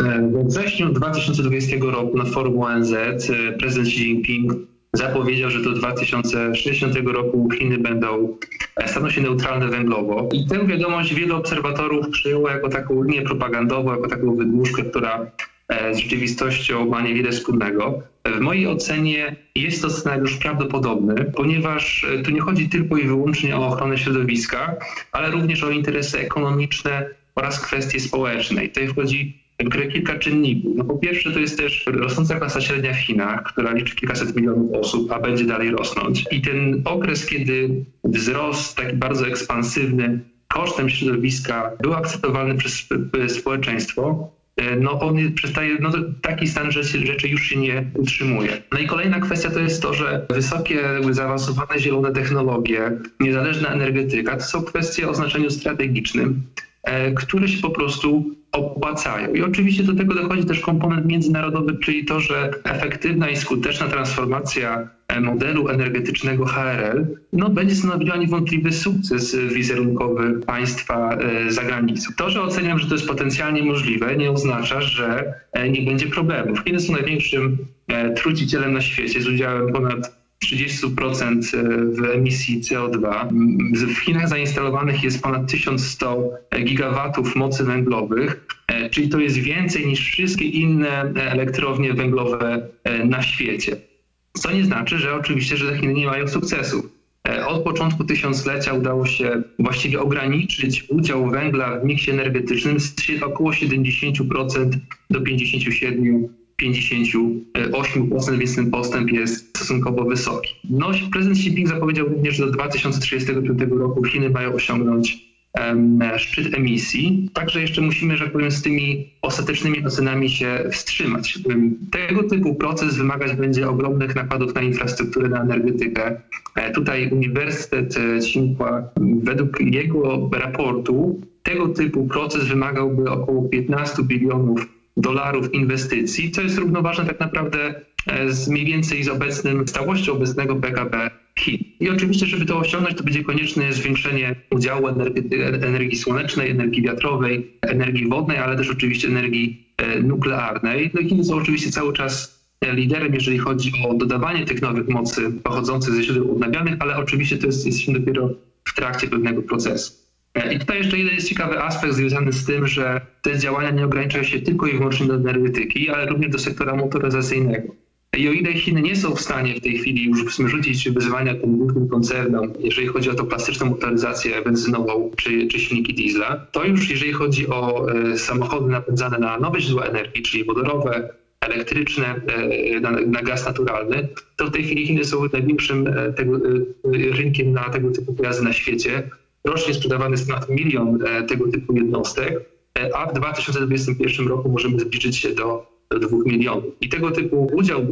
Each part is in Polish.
We wrześniu 2020 roku na forum ONZ e, prezydent Xi Jinping zapowiedział, że do 2060 roku Chiny będą e, staną się neutralne węglowo. I tę wiadomość wielu obserwatorów przyjęło jako taką linię propagandową, jako taką wydmuszkę, która e, z rzeczywistością ma niewiele wspólnego. W mojej ocenie jest to scenariusz prawdopodobny, ponieważ tu nie chodzi tylko i wyłącznie o ochronę środowiska, ale również o interesy ekonomiczne oraz kwestie społeczne. I tutaj wchodzi grę kilka czynników. No po pierwsze to jest też rosnąca klasa średnia w Chinach, która liczy kilkaset milionów osób, a będzie dalej rosnąć. I ten okres, kiedy wzrost taki bardzo ekspansywny kosztem środowiska był akceptowalny przez społeczeństwo, no on przestaje, no taki stan rzeczy, rzeczy już się nie utrzymuje. No i kolejna kwestia to jest to, że wysokie, zaawansowane zielone technologie, niezależna energetyka to są kwestie o znaczeniu strategicznym, e, które się po prostu opłacają. I oczywiście do tego dochodzi też komponent międzynarodowy, czyli to, że efektywna i skuteczna transformacja e, modelu energetycznego HRL no, będzie stanowiła niewątpliwy sukces wizerunkowy państwa e, za granicą. To, że oceniam, że to jest potencjalnie możliwe, nie oznacza, że e, nie będzie problemów. Chiny są największym trucicielem na świecie z udziałem ponad 30% w emisji CO2. W Chinach zainstalowanych jest ponad 1100 gigawatów mocy węglowych, e, czyli to jest więcej niż wszystkie inne elektrownie węglowe e, na świecie. Co nie znaczy, że oczywiście, że Chiny nie mają sukcesów. E, od początku tysiąclecia udało się właściwie ograniczyć udział węgla w miksie energetycznym z około 70% do 57%. 58%, więc ten postęp jest stosunkowo wysoki. No, prezydent Xi Jinping zapowiedział również, że do 2035 roku Chiny mają osiągnąć um, szczyt emisji. Także jeszcze musimy, że tak powiem, z tymi ostatecznymi ocenami się wstrzymać. Tego typu proces wymagać będzie ogromnych nakładów na infrastrukturę, na energetykę. E, tutaj Uniwersytet Tsinghua, według jego raportu, tego typu proces wymagałby około 15 bilionów dolarów inwestycji, co jest równoważne tak naprawdę e, z mniej więcej z obecnym stałością obecnego PKB Chin. I oczywiście, żeby to osiągnąć, to będzie konieczne zwiększenie udziału energii, słonecznej, energii wiatrowej, energii wodnej, ale też oczywiście energii e, nuklearnej. No Chiny są oczywiście cały czas e, liderem, jeżeli chodzi o dodawanie tych nowych mocy pochodzących ze źródeł odnawialnych, ale oczywiście to jest, jesteśmy dopiero w trakcie pewnego procesu. E, I tutaj jeszcze jeden jest ciekawy aspekt związany z tym, że te działania nie ograniczają się tylko i wyłącznie do energetyki, ale również do sektora motoryzacyjnego. I o ile Chiny nie są w stanie w tej chwili już rzucić wyzwania tym głównym koncernom, jeżeli chodzi o tą plastyczną motoryzację benzynową czy, czy silniki diesla, to już jeżeli chodzi o e, samochody napędzane na nowe źródła energii, czyli wodorowe, elektryczne, e, na, na, gaz naturalny, to w tej chwili Chiny są największym e, tego, e, rynkiem na tego typu pojazdy na świecie. Rocznie sprzedawany jest ponad milion e, tego typu jednostek, e, a w 2021 roku możemy zbliżyć się do, do 2 milionów. I tego typu udział e,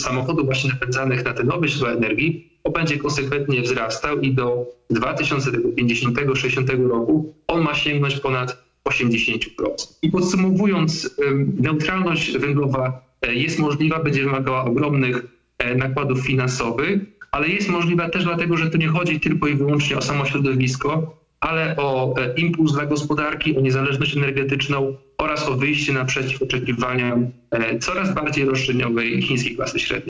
samochodów właśnie napędzanych na te nowe źródła energii będzie konsekwentnie wzrastał i do 2050-60 roku on ma sięgnąć ponad 80%. I podsumowując, neutralność węglowa jest możliwa, będzie wymagała ogromnych nakładów finansowych, ale jest możliwa też dlatego, że tu nie chodzi tylko i wyłącznie o samo środowisko, ale o e, impuls dla gospodarki, o niezależność energetyczną oraz o wyjście naprzeciw oczekiwaniom e, coraz bardziej roszczeniowej chińskiej klasy średniej.